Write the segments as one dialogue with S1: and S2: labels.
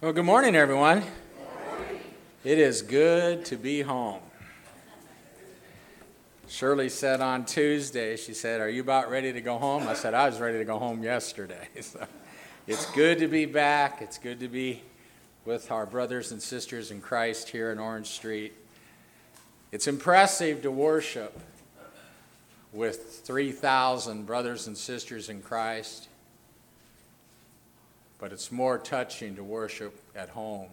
S1: Well, good morning, everyone. It is good to be home. Shirley said on Tuesday, she said, Are you about ready to go home? I said, I was ready to go home yesterday. So it's good to be back. It's good to be with our brothers and sisters in Christ here in Orange Street. It's impressive to worship with 3,000 brothers and sisters in Christ, but it's more touching to worship at home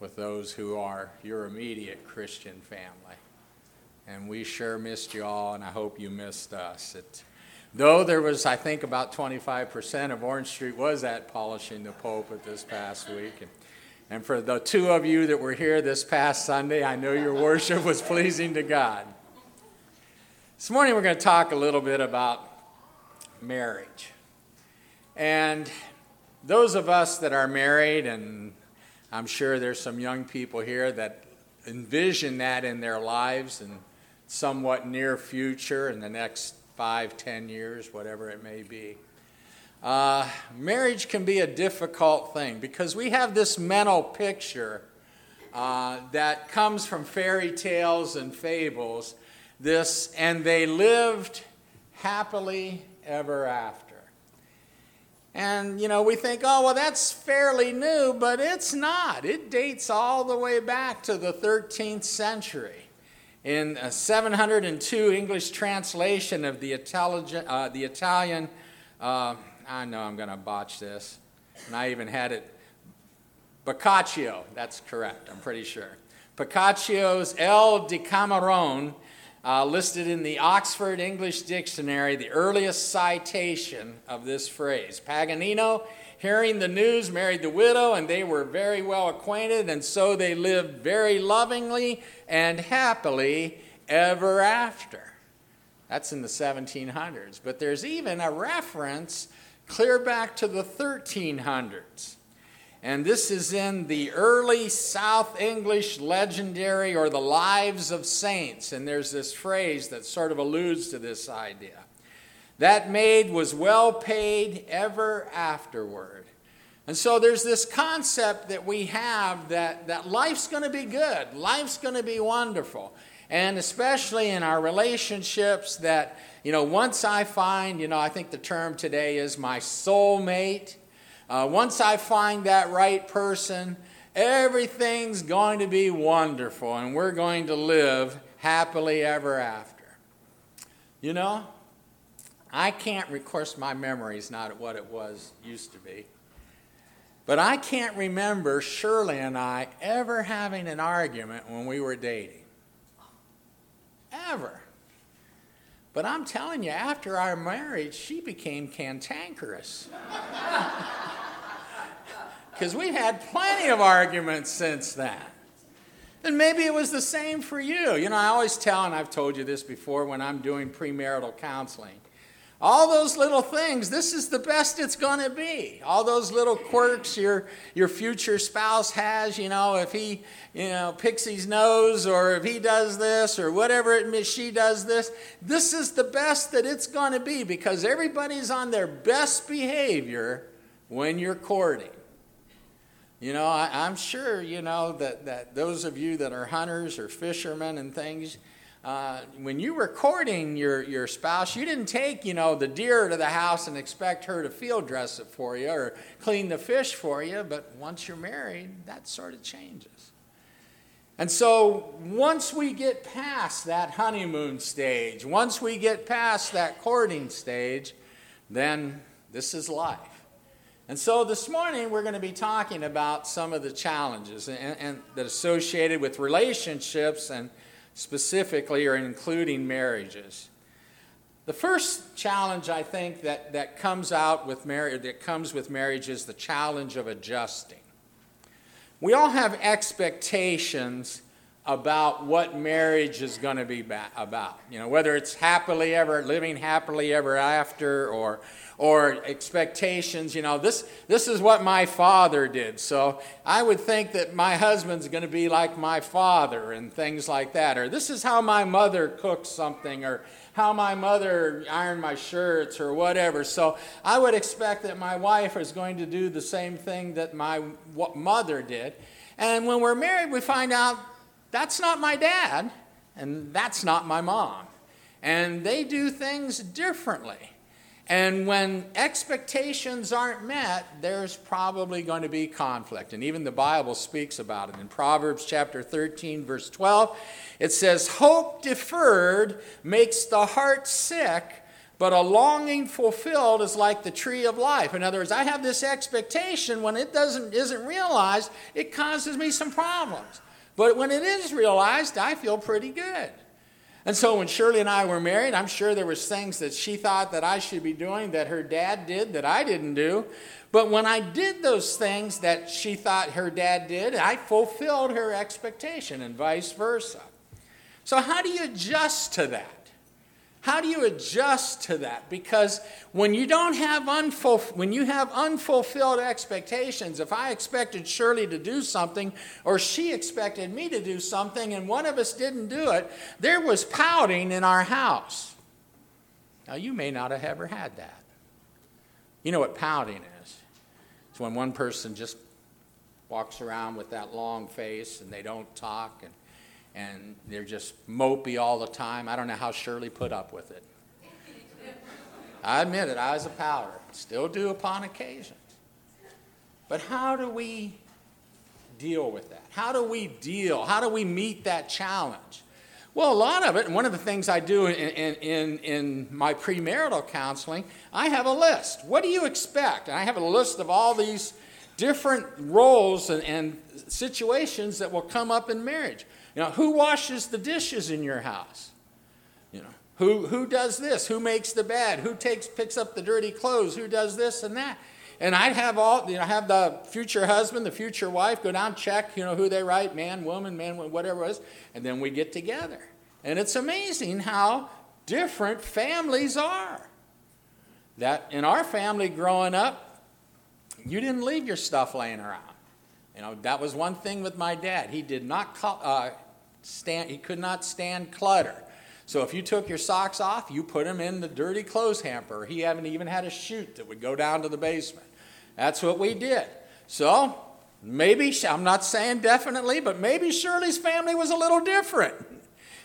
S1: with those who are your immediate Christian family. And we sure missed you all, and I hope you missed us. It, though there was, I think, about 25% of Orange Street was at polishing the pulpit this past week. And, and for the two of you that were here this past Sunday, I know your worship was pleasing to God. This morning we're going to talk a little bit about marriage. And those of us that are married, and I'm sure there's some young people here that envision that in their lives and somewhat near future in the next five, ten years, whatever it may be. Uh, marriage can be a difficult thing because we have this mental picture uh, that comes from fairy tales and fables this, and they lived happily ever after. And, you know, we think, oh, well, that's fairly new, but it's not. It dates all the way back to the 13th century. In a 702 English translation of the, uh, the Italian, uh, I know I'm going to botch this, and I even had it, Boccaccio, that's correct, I'm pretty sure. Boccaccio's El Decameron uh, listed in the Oxford English Dictionary the earliest citation of this phrase. Paganino, hearing the news, married the widow, and they were very well acquainted, and so they lived very lovingly and happily ever after. That's in the 1700s. But there's even a reference clear back to the 1300s. And this is in the early South English legendary or the lives of saints. And there's this phrase that sort of alludes to this idea. That maid was well paid ever afterward. And so there's this concept that we have that, that life's going to be good, life's going to be wonderful. And especially in our relationships, that, you know, once I find, you know, I think the term today is my soulmate uh, once I find that right person, everything's going to be wonderful and we're going to live happily ever after. You know, I can't, of course, my memory is not what it was, used to be. But I can't remember Shirley and I ever having an argument when we were dating. Ever. But I'm telling you, after our marriage, she became cantankerous. because we've had plenty of arguments since then. And maybe it was the same for you. You know, I always tell, and I've told you this before when I'm doing premarital counseling, all those little things, this is the best it's going to be. All those little quirks your, your future spouse has, you know, if he, you know, picks his nose or if he does this or whatever it means, she does this, this is the best that it's going to be because everybody's on their best behavior when you're courting. You know, I, am sure, you know, that, that those of you that are hunters or fishermen and things, uh, when you were courting your, your spouse, you didn't take, you know, the deer to the house and expect her to field dress it for you or clean the fish for you. But once you're married, that sort of changes. And so once we get past that honeymoon stage, once we get past that courting stage, then this is life. And so this morning we're going to be talking about some of the challenges and, and that associated with relationships and specifically or including marriages. The first challenge I think that, that comes out with marriage that comes with marriage is the challenge of adjusting. We all have expectations about what marriage is going to be about. You know, whether it's happily ever living happily ever after or or expectations, you know, this this is what my father did. So I would think that my husband's going to be like my father and things like that or this is how my mother cooks something or how my mother ironed my shirts or whatever. So I would expect that my wife is going to do the same thing that my mother did. And when we're married, we find out that's not my dad, and that's not my mom. And they do things differently. And when expectations aren't met, there's probably going to be conflict. And even the Bible speaks about it. In Proverbs chapter 13, verse 12, it says, Hope deferred makes the heart sick, but a longing fulfilled is like the tree of life. In other words, I have this expectation. When it doesn't, isn't realized, it causes me some problems. But when it is realized, I feel pretty good. And so when Shirley and I were married, I'm sure there was things that she thought that I should be doing that her dad did that I didn't do. But when I did those things that she thought her dad did, I fulfilled her expectation and vice versa. So how do you adjust to that? How do you adjust to that? Because when you don't have unfulf- when you have unfulfilled expectations, if I expected Shirley to do something or she expected me to do something and one of us didn't do it, there was pouting in our house. Now you may not have ever had that. You know what pouting is? It's when one person just walks around with that long face and they don't talk and and they're just mopey all the time. I don't know how Shirley put up with it. I admit it, I was a powder, still do upon occasions. But how do we deal with that? How do we deal? How do we meet that challenge? Well, a lot of it, and one of the things I do in, in, in, my premarital counseling, I have a list. What do you expect? And I have a list of all these different roles and, and situations that will come up in marriage. You know, who washes the dishes in your house? You know, who, who does this? Who makes the bed? Who takes, picks up the dirty clothes? Who does this and that? And I'd have all, you know, have the future husband, the future wife go down, check, you know, who they write, man, woman, man, whatever it is, and then we get together. And it's amazing how different families are. That in our family growing up, you didn't leave your stuff laying around. You know, that was one thing with my dad. He did not uh, stand, he could not stand clutter. So if you took your socks off, you put them in the dirty clothes hamper. He haven't even had a chute that would go down to the basement. That's what we did. So maybe, I'm not saying definitely, but maybe Shirley's family was a little different.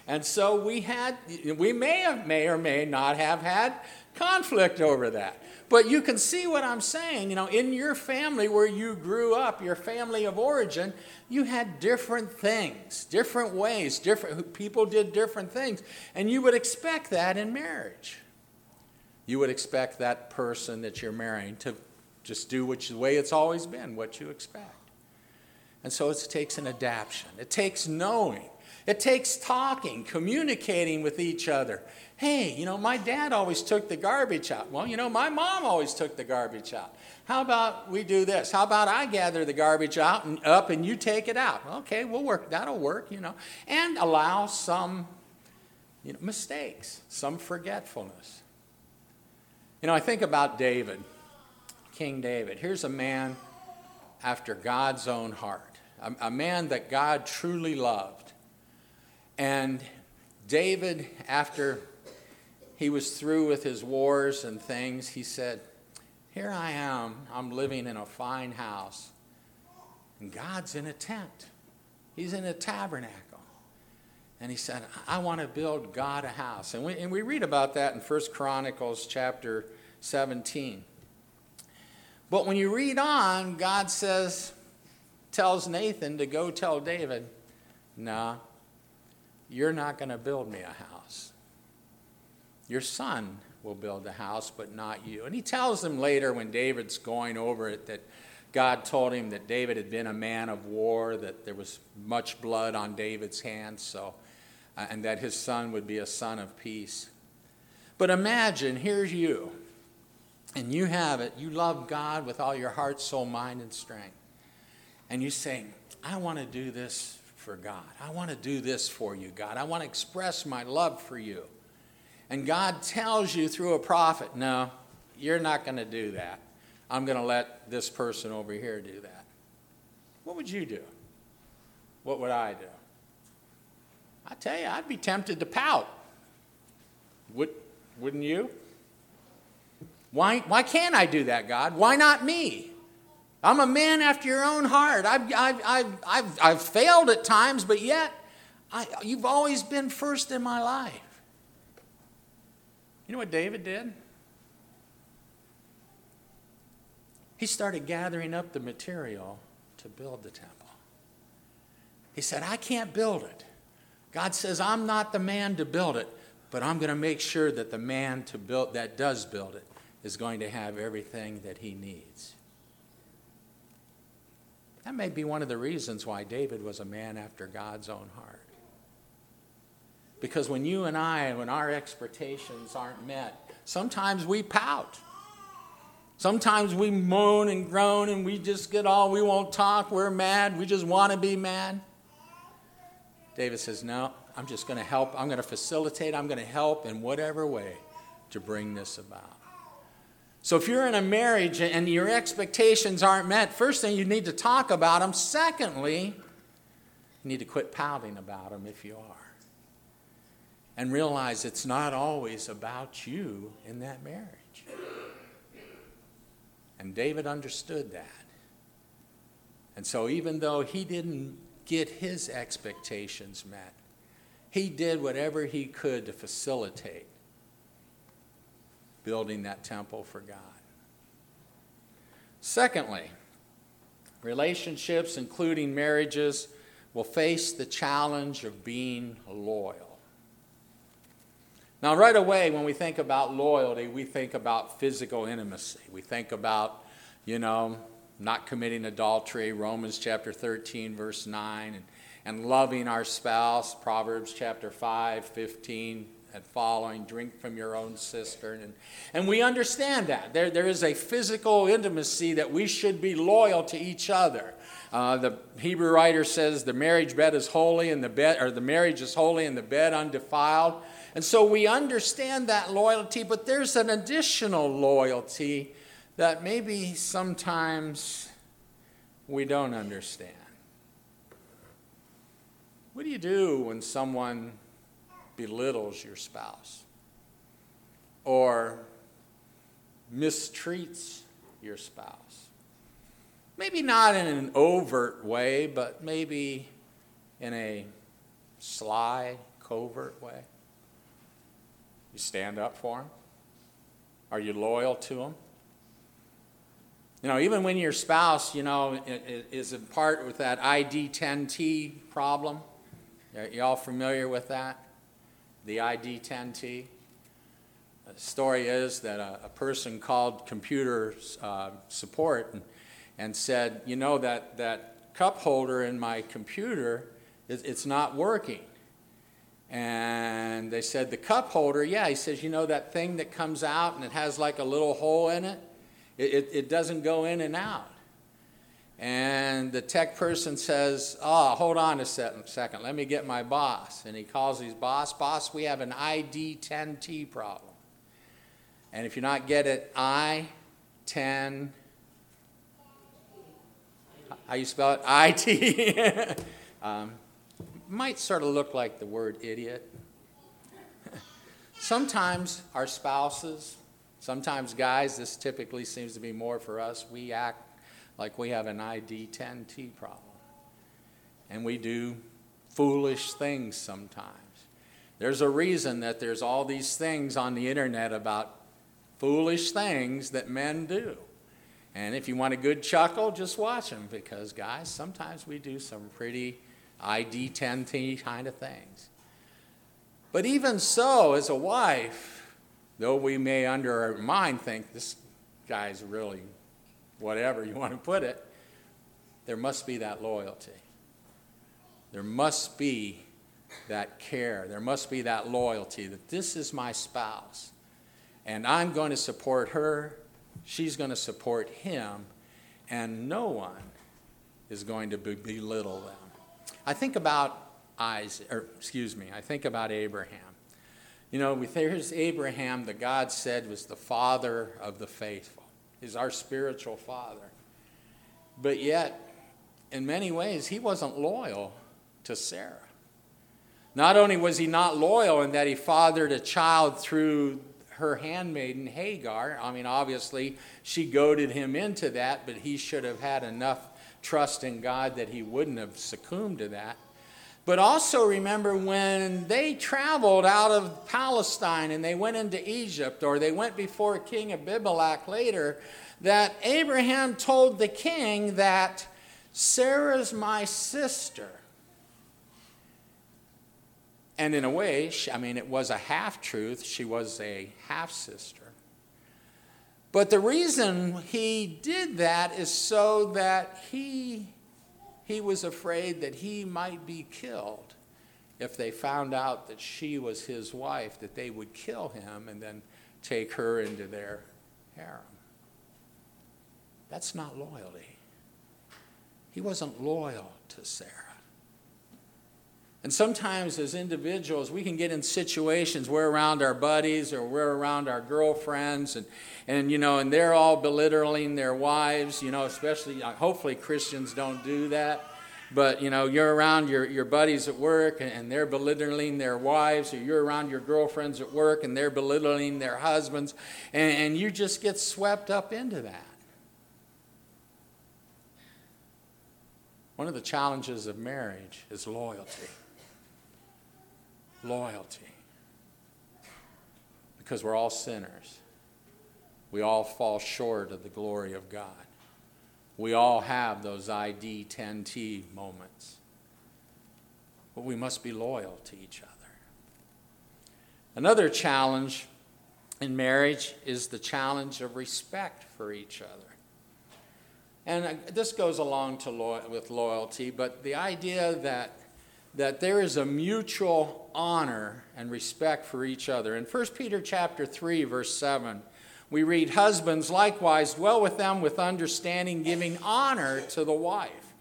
S1: And so we had, we may have, may or may not have had conflict over that. But you can see what I'm saying. You know, in your family where you grew up, your family of origin, you had different things, different ways, different people did different things. And you would expect that in marriage. You would expect that person that you're marrying to just do you, the way it's always been, what you expect. And so it takes an adaptation. It takes knowing. It takes talking, communicating with each other. Hey, you know, my dad always took the garbage out. Well, you know, my mom always took the garbage out. How about we do this? How about I gather the garbage out and up and you take it out? Okay, we'll work. That'll work, you know. And allow some you know, mistakes, some forgetfulness. You know, I think about David, King David. Here's a man after God's own heart, a, a man that God truly loved. And David, after he was through with his wars and things, he said, Here I am, I'm living in a fine house, and God's in a tent. He's in a tabernacle. And he said, I want to build God a house. And we, and we read about that in 1 Chronicles chapter 17. But when you read on, God says, tells Nathan to go tell David, nah, you're not going to build me a house. Your son will build the house, but not you. And he tells them later when David's going over it that God told him that David had been a man of war, that there was much blood on David's hands, so, uh, and that his son would be a son of peace. But imagine, here's you, and you have it. You love God with all your heart, soul, mind, and strength. And you say, I want to do this for God. I want to do this for you, God. I want to express my love for you. And God tells you through a prophet, no, you're not going to do that. I'm going to let this person over here do that. What would you do? What would I do? I tell you, I'd be tempted to pout. Would, wouldn't you? Why, why can't I do that, God? Why not me? I'm a man after your own heart. I've, I've, I've, I've, I've failed at times, but yet I, you've always been first in my life. You know what David did? He started gathering up the material to build the temple. He said, I can't build it. God says, I'm not the man to build it, but I'm going to make sure that the man to build, that does build it is going to have everything that he needs. That may be one of the reasons why David was a man after God's own heart. Because when you and I, when our expectations aren't met, sometimes we pout. Sometimes we moan and groan and we just get all, we won't talk, we're mad, we just want to be mad. David says, No, I'm just going to help, I'm going to facilitate, I'm going to help in whatever way to bring this about. So if you're in a marriage and your expectations aren't met, first thing you need to talk about them. Secondly, you need to quit pouting about them if you are. And realize it's not always about you in that marriage. And David understood that. And so even though he didn't get his expectations met, he did whatever he could to facilitate building that temple for God. Secondly, relationships, including marriages, will face the challenge of being loyal. Now, right away, when we think about loyalty, we think about physical intimacy. We think about, you know, not committing adultery, Romans chapter 13, verse 9, and, and loving our spouse, Proverbs chapter 5, 15, and following, drink from your own cistern. And, and we understand that. There, there is a physical intimacy that we should be loyal to each other. Uh, the Hebrew writer says the marriage bed is holy and the bed or the marriage is holy and the bed undefiled. And so we understand that loyalty, but there's an additional loyalty that maybe sometimes we don't understand. What do you do when someone belittles your spouse or mistreats your spouse. Maybe not in an overt way, but maybe in a sly, covert way. You stand up for them? Are you loyal to them? You know, even when your spouse, you know, is in part with that ID 10T problem, are you all familiar with that? The ID10T. The story is that a, a person called computer uh, support and, and, said, you know, that, that cup holder in my computer, it, it's not working. And they said, the cup holder, yeah. He says, you know, that thing that comes out and it has like a little hole in it? It, it, it doesn't go in and out. And the tech person says, Oh, hold on a second, let me get my boss. And he calls his boss, Boss, we have an ID 10T problem. And if you're not get it, I 10, how you spell it? IT. um, might sort of look like the word idiot. sometimes our spouses, sometimes guys, this typically seems to be more for us, we act like we have an ID 10T problem. And we do foolish things sometimes. There's a reason that there's all these things on the internet about foolish things that men do. And if you want a good chuckle, just watch them because, guys, sometimes we do some pretty ID 10T kind of things. But even so, as a wife, though we may under our mind think this guy's really whatever you want to put it, there must be that loyalty. There must be that care. There must be that loyalty that this is my spouse and I'm going to support her, she's going to support him, and no one is going to belittle them. I think about Isaac, or excuse me, I think about Abraham. You know, there's Abraham, the God said was the father of the faithful. He's our spiritual father. But yet, in many ways, he wasn't loyal to Sarah. Not only was he not loyal in that he fathered a child through her handmaiden Hagar, I mean, obviously, she goaded him into that, but he should have had enough trust in God that he wouldn't have succumbed to that. But also remember when they traveled out of Palestine and they went into Egypt, or they went before King Abimelech later, that Abraham told the king that Sarah's my sister. And in a way, I mean, it was a half truth. She was a half sister. But the reason he did that is so that he he was afraid that he might be killed if they found out that she was his wife, that they would kill him and then take her into their harem. That's not loyalty. He wasn't loyal to Sarah. And sometimes, as individuals, we can get in situations we're around our buddies or we're around our girlfriends, and, and you know, and they're all belittling their wives. You know, especially uh, hopefully Christians don't do that. But you know, you're around your, your buddies at work and, they're belittling their wives, or you're around your girlfriends at work and they're belittling their husbands, and, and you just get swept up into that. One of the challenges of marriage is loyalty loyalty. Because we're all sinners. We all fall short of the glory of God. We all have those ID 10T moments. But we must be loyal to each other. Another challenge in marriage is the challenge of respect for each other. And uh, this goes along to lo- with loyalty, but the idea that that there is a mutual honor and respect for each other. In 1 Peter chapter 3 verse 7, we read husbands likewise dwell with them with understanding giving honor to the wife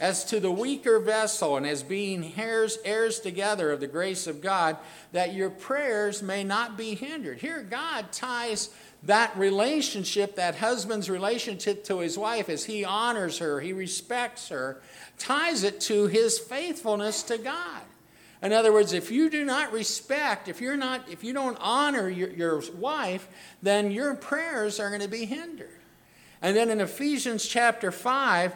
S1: as to the weaker vessel and as being heirs, heirs together of the grace of God that your prayers may not be hindered. Here God ties that relationship, that husband's relationship to his wife, as he honors her, he respects her, ties it to his faithfulness to God. In other words, if you do not respect, if you're not, if you don't honor your, your wife, then your prayers are going to be hindered. And then in Ephesians chapter 5,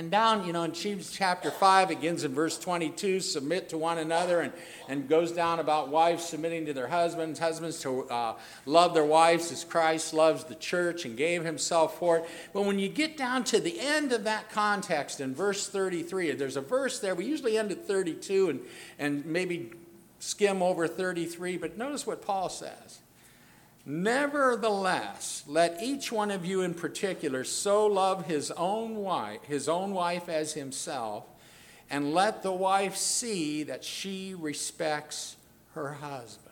S1: and down, you know, in Ephesians chapter 5, begins in verse 22 submit to one another, and, and goes down about wives submitting to their husbands, husbands to uh, love their wives as Christ loves the church and gave himself for it. But when you get down to the end of that context in verse 33, there's a verse there, we usually end at 32 and, and maybe skim over 33, but notice what Paul says. Nevertheless, let each one of you in particular so love his own wife, his own wife as himself, and let the wife see that she respects her husband.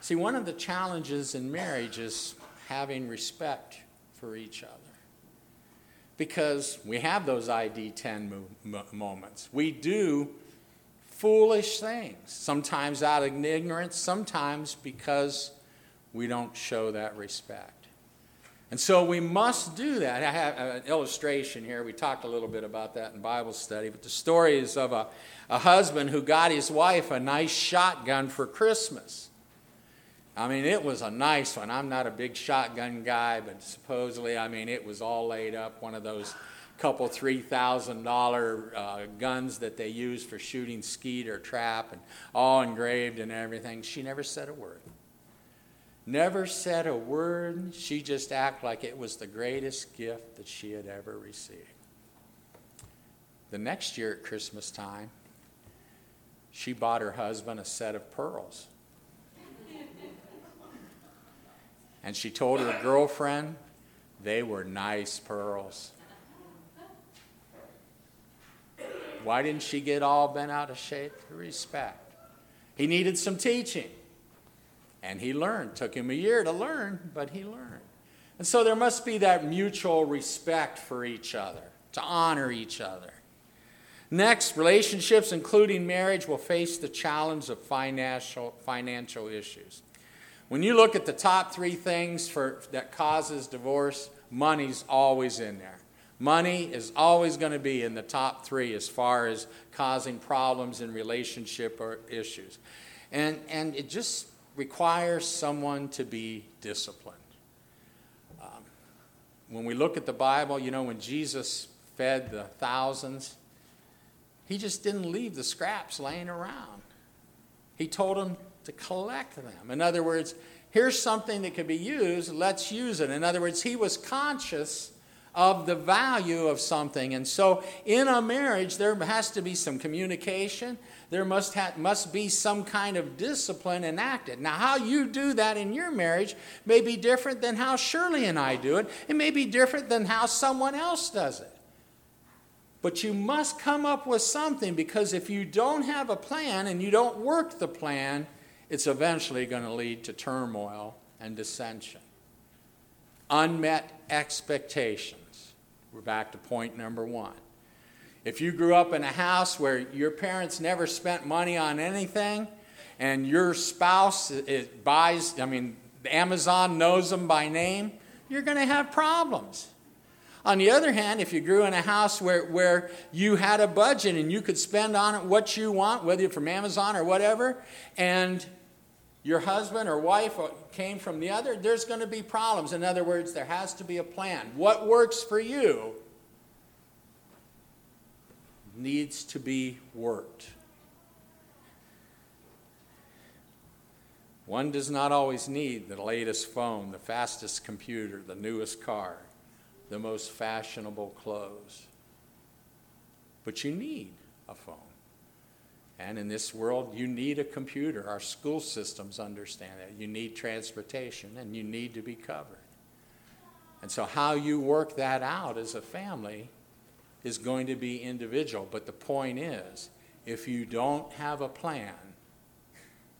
S1: See, one of the challenges in marriage is having respect for each other. Because we have those ID 10 moments. We do foolish things, sometimes out of ignorance, sometimes because we don't show that respect. And so we must do that. I have an illustration here. We talked a little bit about that in Bible study, but the story is of a, a husband who got his wife a nice shotgun for Christmas. I mean, it was a nice one. I'm not a big shotgun guy, but supposedly, I mean, it was all laid up, one of those couple three thousand dollar uh, guns that they use for shooting skeet or trap and all engraved and everything. She never said a word. Never said a word. She just acted like it was the greatest gift that she had ever received. The next year at christmas time she bought her husband a set of pearls. And she told her girlfriend they were nice pearls Why didn't she get all bent out of shape? Respect. He needed some teaching. And he learned. Took him a year to learn, but he learned. And so there must be that mutual respect for each other, to honor each other. Next, relationships, including marriage, will face the challenge of financial, financial issues. When you look at the top three things for, that causes divorce, money's always in there. Money is always going to be in the top three as far as causing problems in relationship or issues. And, and it just requires someone to be disciplined. Um, when we look at the Bible, you know, when Jesus fed the thousands, he just didn't leave the scraps laying around. He told them to collect them. In other words, here's something that could be used, let's use it. In other words, he was conscious of the value of something. And so in a marriage, there has to be some communication. There must, ha- must be some kind of discipline enacted. Now, how you do that in your marriage may be different than how Shirley and I do it. It may be different than how someone else does it. But you must come up with something because if you don't have a plan and you don't work the plan, it's eventually going to lead to turmoil and dissension. Unmet expectations. We're back to point number one. If you grew up in a house where your parents never spent money on anything and your spouse buys, I mean, Amazon knows them by name, you're going to have problems. On the other hand, if you grew in a house where, where you had a budget and you could spend on it what you want, whether from Amazon or whatever, and your husband or wife came from the other, there's going to be problems. In other words, there has to be a plan. What works for you needs to be worked. One does not always need the latest phone, the fastest computer, the newest car the most fashionable clothes. But you need a phone. And in this world, you need a computer. Our school systems understand that. You need transportation and you need to be covered. And so, how you work that out as a family is going to be individual. But the point is, if you don't have a plan,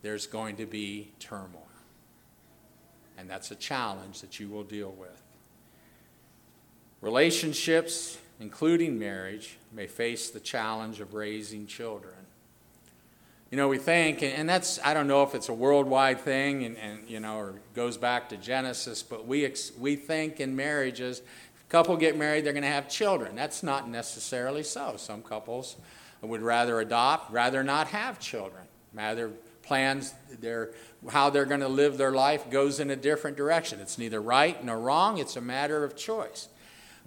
S1: there's going to be turmoil. And that's a challenge that you will deal with. Relationships, including marriage, may face the challenge of raising children. You know, we think, and that's, I don't know if it's a worldwide thing and, and you know, or goes back to Genesis, but we, ex, we think in marriages, if a couple get married, they're going to have children. That's not necessarily so. Some couples would rather adopt, rather not have children. Rather, plans their, how they're going to live their life goes in a different direction. It's neither right nor wrong, it's a matter of choice.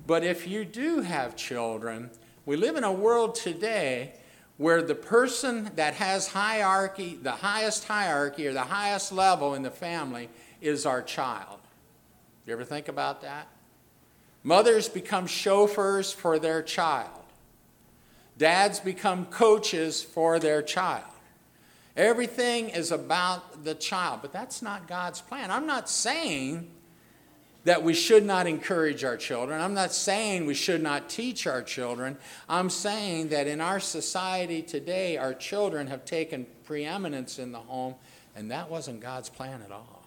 S1: But if you do have children, we live in a world today where the person that has hierarchy, the highest hierarchy or the highest level in the family is our child. You ever think about that? Mothers become chauffeurs for their child. Dads become coaches for their child. Everything is about the child, but that's not God's plan. I'm not saying that we should not encourage our children. I'm not saying we should not teach our children. I'm saying that in our society today, our children have taken preeminence in the home, and that wasn't God's plan at all.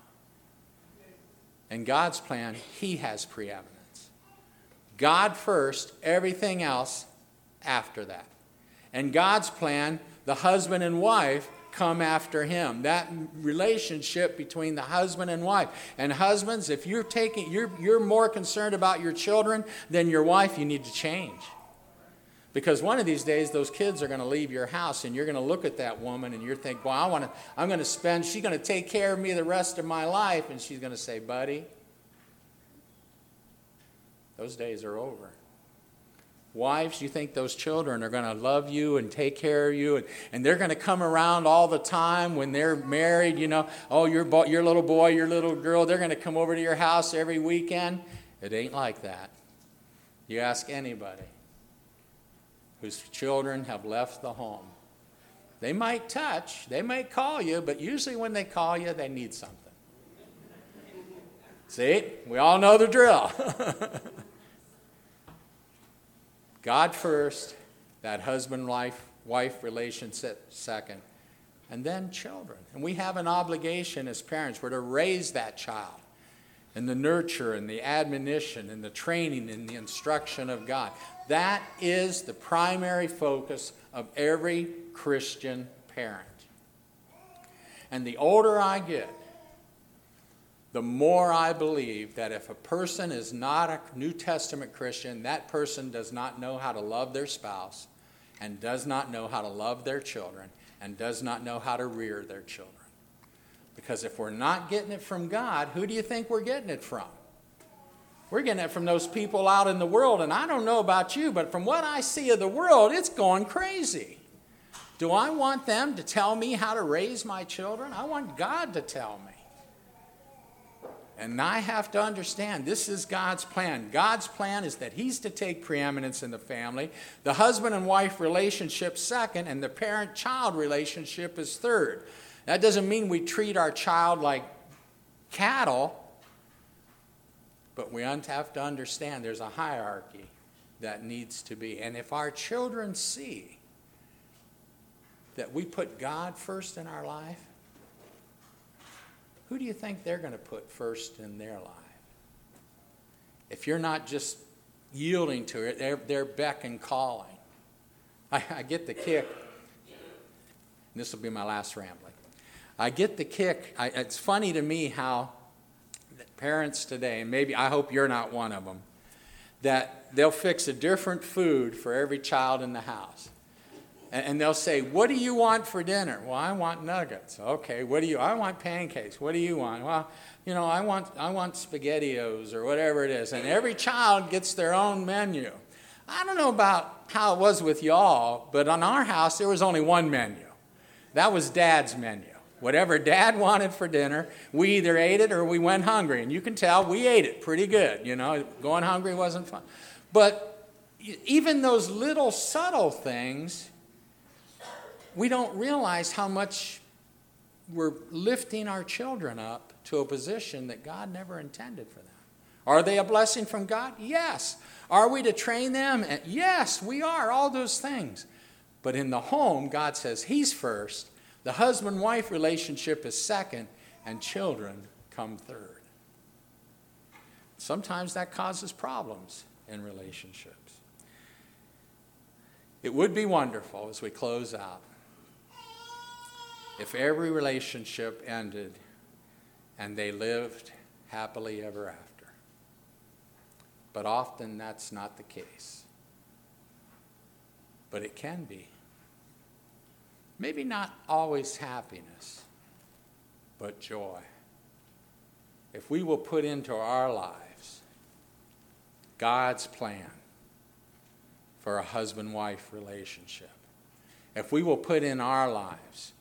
S1: In God's plan, He has preeminence. God first, everything else after that. And God's plan, the husband and wife come after him. That relationship between the husband and wife. And husbands, if you're taking you're you're more concerned about your children than your wife, you need to change. Because one of these days those kids are going to leave your house and you're going to look at that woman and you're thinking, "Well, I want to I'm going to spend she's going to take care of me the rest of my life." And she's going to say, "Buddy, those days are over." Wives, you think those children are going to love you and take care of you, and, and they're going to come around all the time when they're married, you know, oh, your, bo- your little boy, your little girl, they're going to come over to your house every weekend. It ain't like that. You ask anybody whose children have left the home. They might touch, they might call you, but usually when they call you, they need something. See, we all know the drill. God first, that husband wife wife relationship second, and then children. And we have an obligation as parents, we're to raise that child. and the nurture and the admonition and the training and the instruction of God. That is the primary focus of every Christian parent. And the older I get, the more I believe that if a person is not a New Testament Christian, that person does not know how to love their spouse and does not know how to love their children and does not know how to rear their children. Because if we're not getting it from God, who do you think we're getting it from? We're getting it from those people out in the world, and I don't know about you, but from what I see of the world, it's going crazy. Do I want them to tell me how to raise my children? I want God to tell me. And I have to understand this is God's plan. God's plan is that He's to take preeminence in the family, the husband and wife relationship second, and the parent child relationship is third. That doesn't mean we treat our child like cattle, but we have to understand there's a hierarchy that needs to be. And if our children see that we put God first in our life, who do you think they're going to put first in their life? If you're not just yielding to it, they're, they're beck and calling. I, I get the kick. This will be my last rambling. I get the kick. I, it's funny to me how parents today, and maybe I hope you're not one of them, that they'll fix a different food for every child in the house and they'll say, What do you want for dinner? Well, I want nuggets. Okay, what do you I want pancakes. What do you want? Well, you know, I want I want spaghettios or whatever it is. And every child gets their own menu. I don't know about how it was with y'all, but on our house there was only one menu. That was dad's menu. Whatever dad wanted for dinner, we either ate it or we went hungry. And you can tell we ate it pretty good. You know, going hungry wasn't fun. But even those little subtle things we don't realize how much we're lifting our children up to a position that God never intended for them. Are they a blessing from God? Yes. Are we to train them? Yes, we are, all those things. But in the home, God says He's first, the husband wife relationship is second, and children come third. Sometimes that causes problems in relationships. It would be wonderful as we close out if every relationship ended and they lived happily ever after. But often that's not the case. But it can be. Maybe not always happiness, but joy. If we will put into our lives God's plan for a husband wife relationship, if we will put in our lives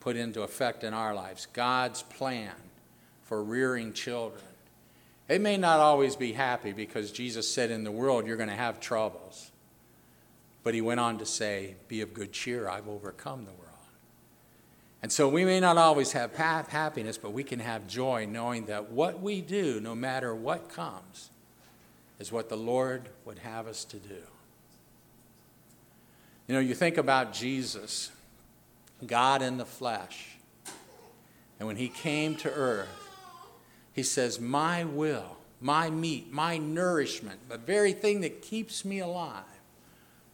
S1: put into effect in our lives God's plan for rearing children. It may not always be happy because Jesus said in the world you're going to have troubles. But he went on to say, Be of good cheer, I've overcome the world. And so we may not always have happiness, but we can have joy knowing that what we do, no matter what comes, is what the Lord would have us to do. You know, you think about Jesus God in the flesh. And when he came to earth, he says, My will, my meat, my nourishment, the very thing that keeps me alive,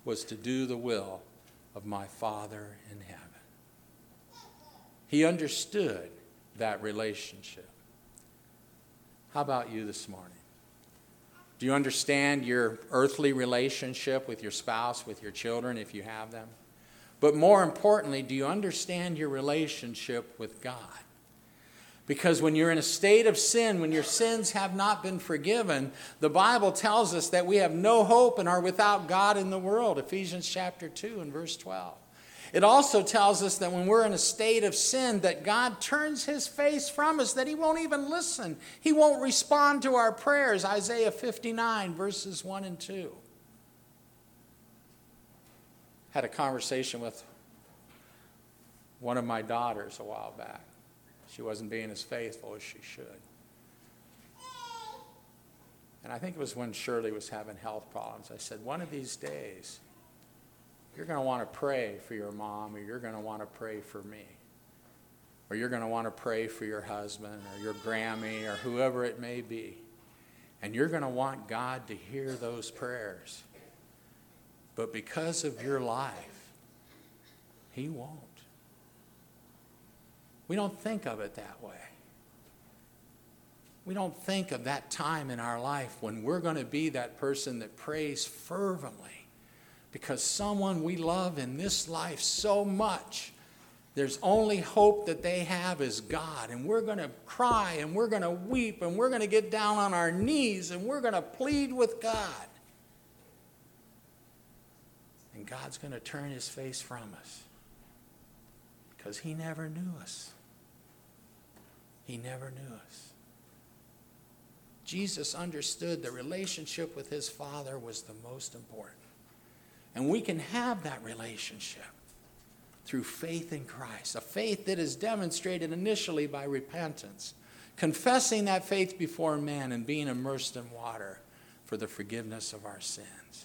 S1: was to do the will of my Father in heaven. He understood that relationship. How about you this morning? Do you understand your earthly relationship with your spouse, with your children, if you have them? But more importantly, do you understand your relationship with God? Because when you're in a state of sin, when your sins have not been forgiven, the Bible tells us that we have no hope and are without God in the world. Ephesians chapter 2 and verse 12. It also tells us that when we're in a state of sin, that God turns his face from us, that he won't even listen. He won't respond to our prayers. Isaiah 59, verses 1 and 2 had a conversation with one of my daughters a while back. She wasn't being as faithful as she should. And I think it was when Shirley was having health problems. I said, one of these days, you're going to want to pray for your mom or you're going to want to pray for me. or you're going to want to pray for your husband or your Grammy or whoever it may be. And you're going to want God to hear those prayers. But because of your life, He won't. We don't think of it that way. We don't think of that time in our life when we're going to be that person that prays fervently because someone we love in this life so much. There's only hope that they have is God. And we're going to cry and we're going to weep and we're going to get down on our knees and we're going to plead with God. And God's going to turn his face from us because he never knew us. He never knew us. Jesus understood the relationship with his Father was the most important. And we can have that relationship through faith in Christ, a faith that is demonstrated initially by repentance, confessing that faith before man and being immersed in water for the forgiveness of our sins.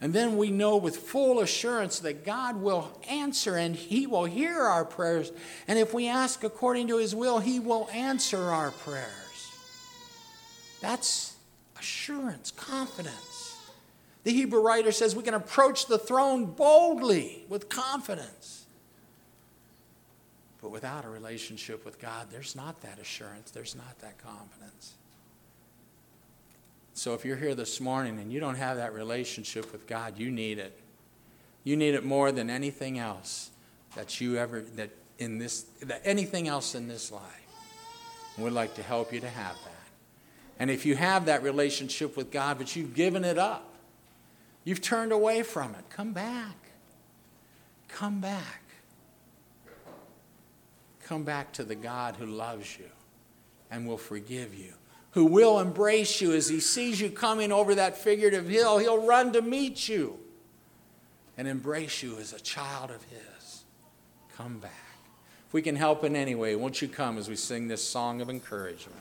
S1: And then we know with full assurance that God will answer and He will hear our prayers. And if we ask according to His will, He will answer our prayers. That's assurance, confidence. The Hebrew writer says we can approach the throne boldly with confidence. But without a relationship with God, there's not that assurance, there's not that confidence. So if you're here this morning and you don't have that relationship with God, you need it. You need it more than anything else that you ever that in this that anything else in this life. We'd like to help you to have that. And if you have that relationship with God, but you've given it up, you've turned away from it, come back. Come back. Come back to the God who loves you and will forgive you, who will embrace you as he sees you coming over that figurative hill. He'll run to meet you and embrace you as a child of his. Come back. If we can help in any way, won't you come as we sing this song of encouragement?